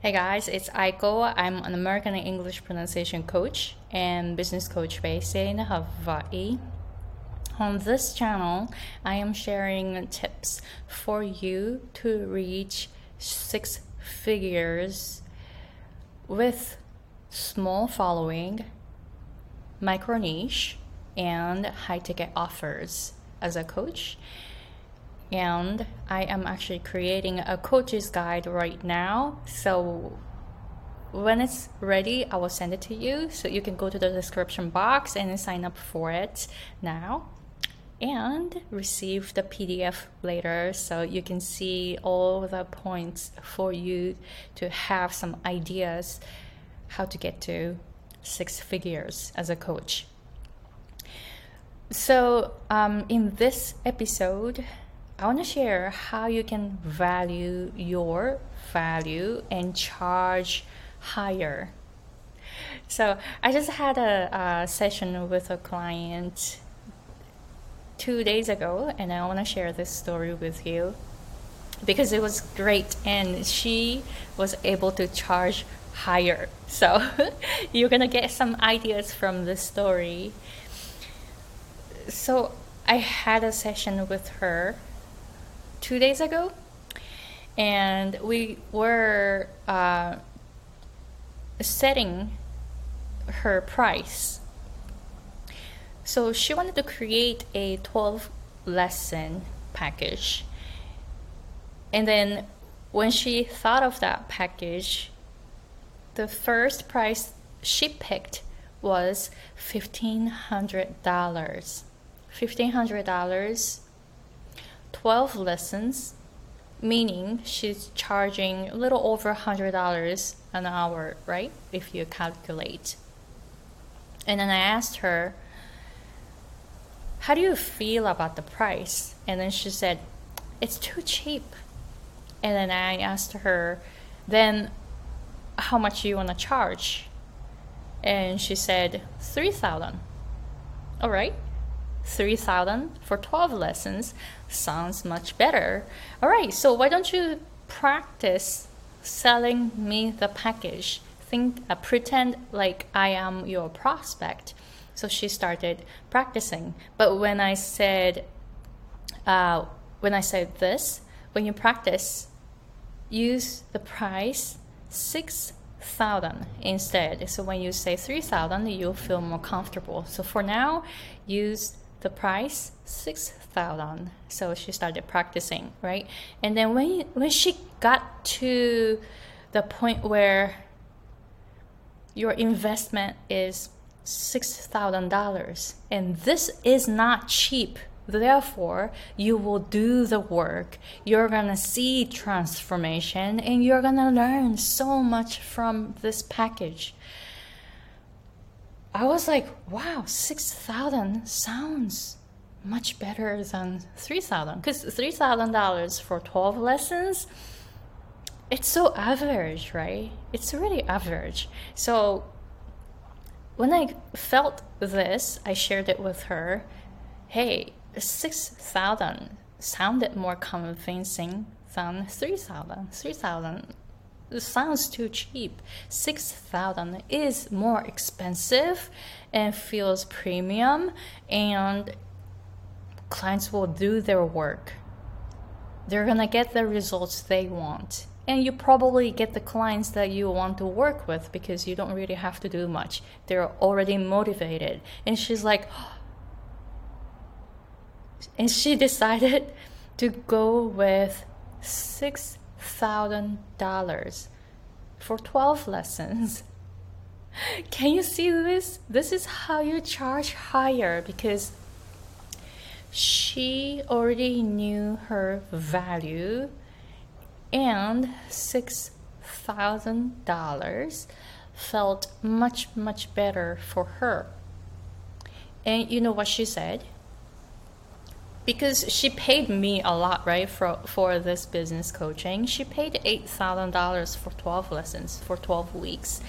Hey guys, it's Aiko. I'm an American English pronunciation coach and business coach based in Hawaii. On this channel, I am sharing tips for you to reach six figures with small following, micro niche, and high ticket offers as a coach and I am actually creating a coach's guide right now. So when it's ready, I will send it to you. So you can go to the description box and sign up for it now and receive the PDF later so you can see all the points for you to have some ideas how to get to six figures as a coach. So, um, in this episode, I want to share how you can value your value and charge higher. So, I just had a, a session with a client two days ago, and I want to share this story with you because it was great, and she was able to charge higher. So, you're gonna get some ideas from this story. So, I had a session with her two days ago, and we were uh, setting her price. So she wanted to create a 12 lesson package. And then when she thought of that package, the first price she picked was $1,500. $1,500 12 lessons, meaning she's charging a little over $100 an hour, right? If you calculate. And then I asked her, How do you feel about the price? And then she said, It's too cheap. And then I asked her, Then how much do you want to charge? And she said, 3000 All right. 3000 for 12 lessons sounds much better. All right, so why don't you practice selling me the package? Think, uh, pretend like I am your prospect. So she started practicing. But when I said, uh, when I said this, when you practice, use the price six thousand instead. So when you say three thousand, you'll feel more comfortable. So for now, use the price six thousand. So she started practicing, right? And then when when she got to the point where your investment is six thousand dollars, and this is not cheap. Therefore, you will do the work. You're gonna see transformation, and you're gonna learn so much from this package. I was like, wow, 6,000 sounds much better than 3,000. Because $3,000 for 12 lessons, it's so average, right? It's really average. So when I felt this, I shared it with her. Hey, 6,000 sounded more convincing than 3,000. 3,000 it sounds too cheap. 6000 is more expensive and feels premium and clients will do their work. They're going to get the results they want. And you probably get the clients that you want to work with because you don't really have to do much. They're already motivated. And she's like, and she decided to go with six $1,000 for 12 lessons. Can you see this? This is how you charge higher because she already knew her value and $6,000 felt much, much better for her. And you know what she said? Because she paid me a lot, right, for for this business coaching. She paid eight thousand dollars for twelve lessons for twelve weeks.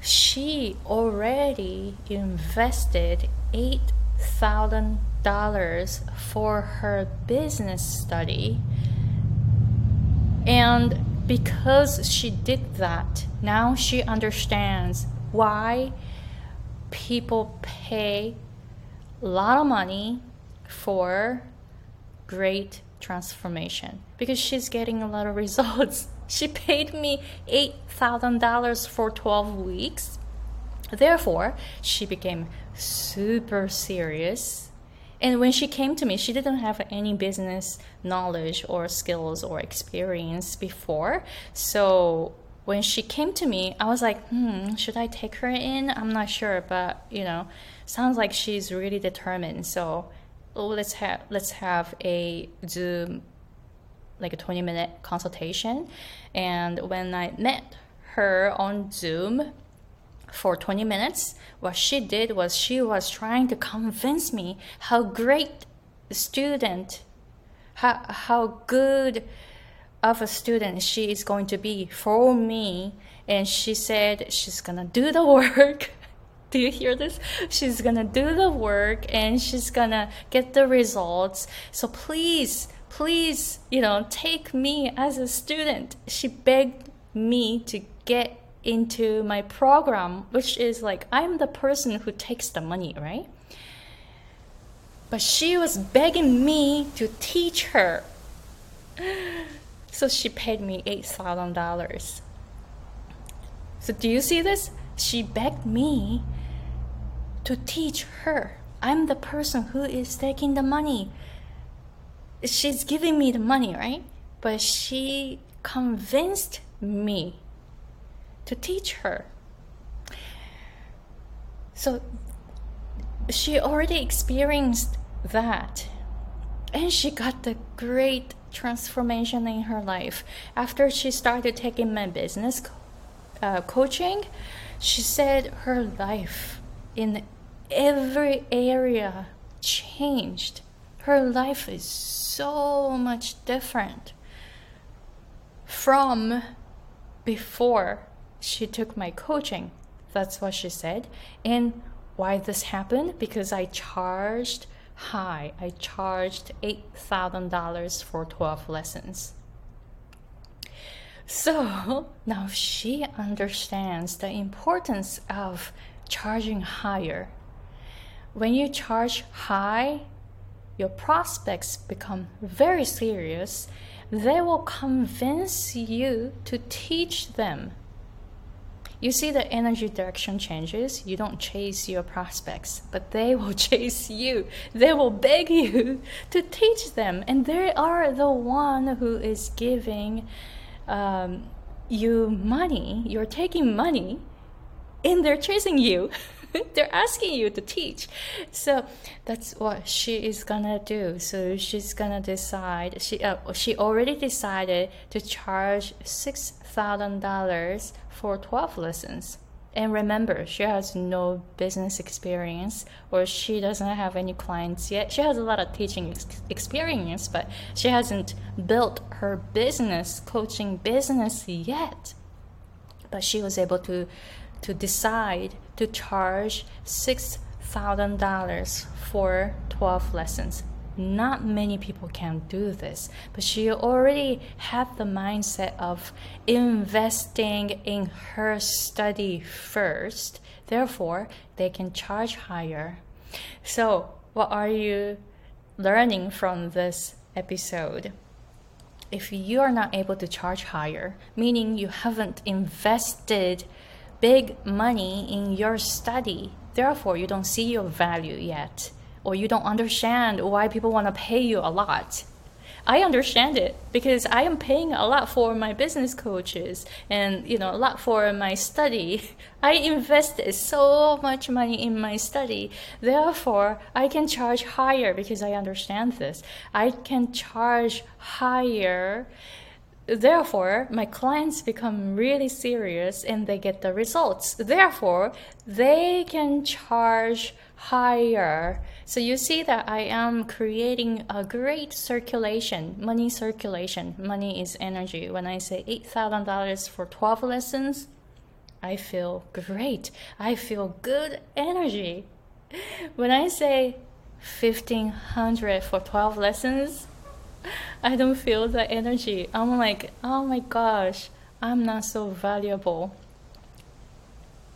She already invested eight thousand dollars for her business study And because she did that, now she understands why people pay lot of money for great transformation because she's getting a lot of results. She paid me $8,000 for 12 weeks. Therefore, she became super serious. And when she came to me, she didn't have any business knowledge or skills or experience before. So when she came to me, I was like, hmm, should I take her in? I'm not sure, but you know, sounds like she's really determined. So oh, let's have let's have a Zoom, like a 20 minute consultation. And when I met her on Zoom for 20 minutes, what she did was she was trying to convince me how great student, how how good of a student she is going to be for me. And she said she's gonna do the work do you hear this? She's gonna do the work and she's gonna get the results. So please, please, you know, take me as a student. She begged me to get into my program, which is like I'm the person who takes the money, right? But she was begging me to teach her. So she paid me $8,000. So do you see this? She begged me to teach her. I'm the person who is taking the money. She's giving me the money, right? But she convinced me to teach her. So she already experienced that. And she got the great transformation in her life. After she started taking my business uh, coaching, she said her life in every area changed. Her life is so much different from before she took my coaching. That's what she said. And why this happened? Because I charged high. I charged $8,000 for 12 lessons. So now she understands the importance of charging higher. When you charge high, your prospects become very serious. They will convince you to teach them. You see the energy direction changes. You don't chase your prospects, but they will chase you. They will beg you to teach them, and they are the one who is giving um, you money. You're taking money and they're chasing you. they're asking you to teach. So that's what she is gonna do. So she's gonna decide. She uh, she already decided to charge six thousand dollars for twelve lessons. And remember, she has no business experience or she doesn't have any clients yet. She has a lot of teaching ex- experience, but she hasn't built her business, coaching business yet. But she was able to to decide to charge $6,000 for 12 lessons. Not many people can do this, but she already had the mindset of investing in her study first. Therefore, they can charge higher. So, what are you learning from this episode? If you are not able to charge higher, meaning you haven't invested big money in your study. Therefore, you don't see your value yet, or you don't understand why people want to pay you a lot. I understand it because I am paying a lot for my business coaches and you know a lot for my study. I invested so much money in my study. Therefore, I can charge higher because I understand this. I can charge higher Therefore, my clients become really serious and they get the results. Therefore, they can charge higher. So you see that I am creating a great circulation, money circulation. Money is energy. When I say $8,000 for 12 lessons, I feel great. I feel good energy. When I say 1500 for 12 lessons, I don't feel the energy. I'm like, oh my gosh, I'm not so valuable.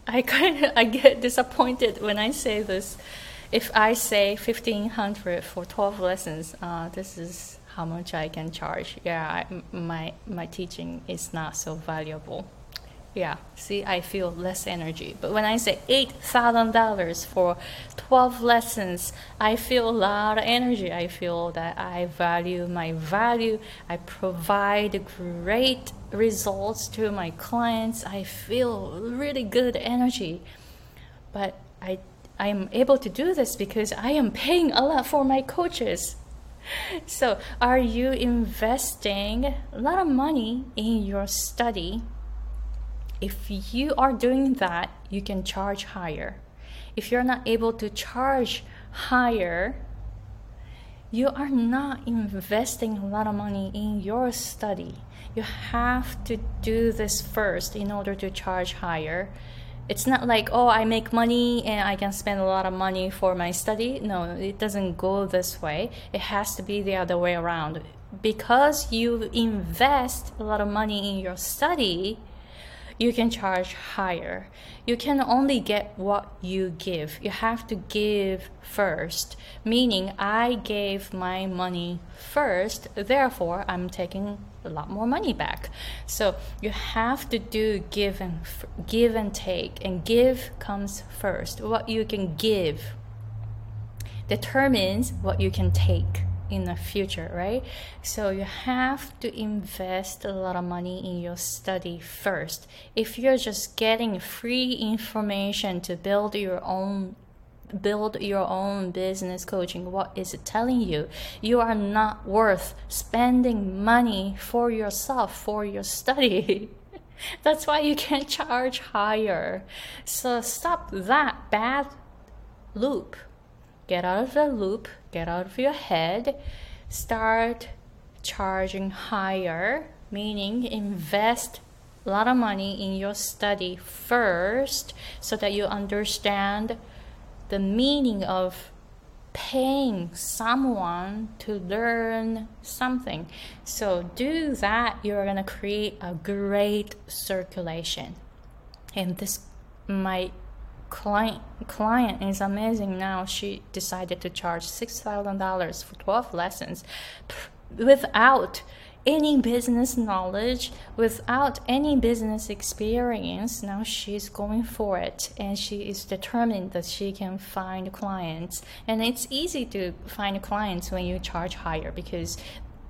I kind of I get disappointed when I say this. If I say fifteen hundred for twelve lessons, uh, this is how much I can charge. Yeah, I, my my teaching is not so valuable. Yeah, see, I feel less energy. But when I say $8,000 for 12 lessons, I feel a lot of energy. I feel that I value my value. I provide great results to my clients. I feel really good energy. But I, I am able to do this because I am paying a lot for my coaches. So, are you investing a lot of money in your study? If you are doing that, you can charge higher. If you're not able to charge higher, you are not investing a lot of money in your study. You have to do this first in order to charge higher. It's not like, oh, I make money and I can spend a lot of money for my study. No, it doesn't go this way. It has to be the other way around. Because you invest a lot of money in your study, you can charge higher. You can only get what you give. You have to give first, meaning I gave my money first, therefore, I'm taking a lot more money back. So you have to do give and give and take, and give comes first. What you can give determines what you can take in the future, right? So you have to invest a lot of money in your study first. If you're just getting free information to build your own build your own business coaching what is it telling you you are not worth spending money for yourself for your study that's why you can't charge higher so stop that bad loop get out of the loop, get out of your head, start charging higher, meaning invest a lot of money in your study first so that you understand the meaning of paying someone to learn something. So do that, you're going to create a great circulation. And this might client client is amazing now. She decided to charge $6000 for 12 lessons without any business knowledge without any business experience. Now she's going for it and she is determined that she can find clients. And it's easy to find clients when you charge higher because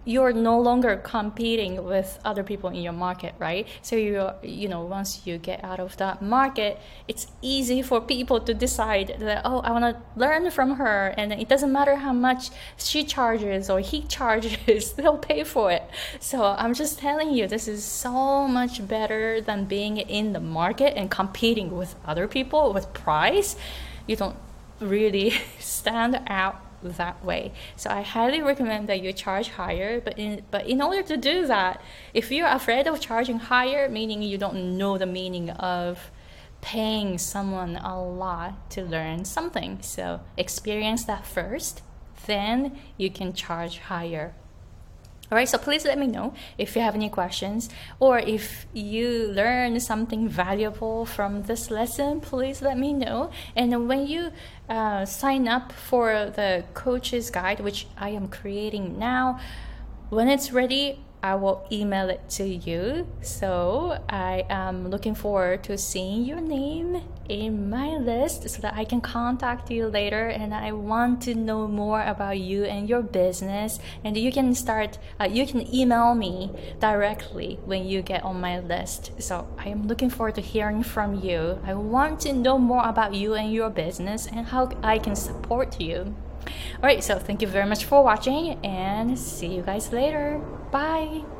you're no longer competing with other people in your market right? So you you know once you get out of that market it's easy for people to decide that oh i want to learn from her and it doesn't matter how much she charges or he charges they'll pay for it. So i'm just telling you this is so much better than being in the market and competing with other people with price. You don't really stand out that way. So I highly recommend that you charge higher. But in but in order to do that, if you're afraid of charging higher, meaning you don't know the meaning of paying someone a lot to learn something, so experience that first, then you can charge higher all right, so please let me know if you have any questions or if you learn something valuable from this lesson. Please let me know. And when you uh, sign up for the coach's guide, which I am creating now, when it's ready, I will email it to you. So I am looking forward to seeing your name in my list so that I can contact you later and I want to know more about you and your business and you can start uh, you can email me directly when you get on my list. So I am looking forward to hearing from you. I want to know more about you and your business and how I can support you. Alright, so thank you very much for watching and see you guys later. Bye.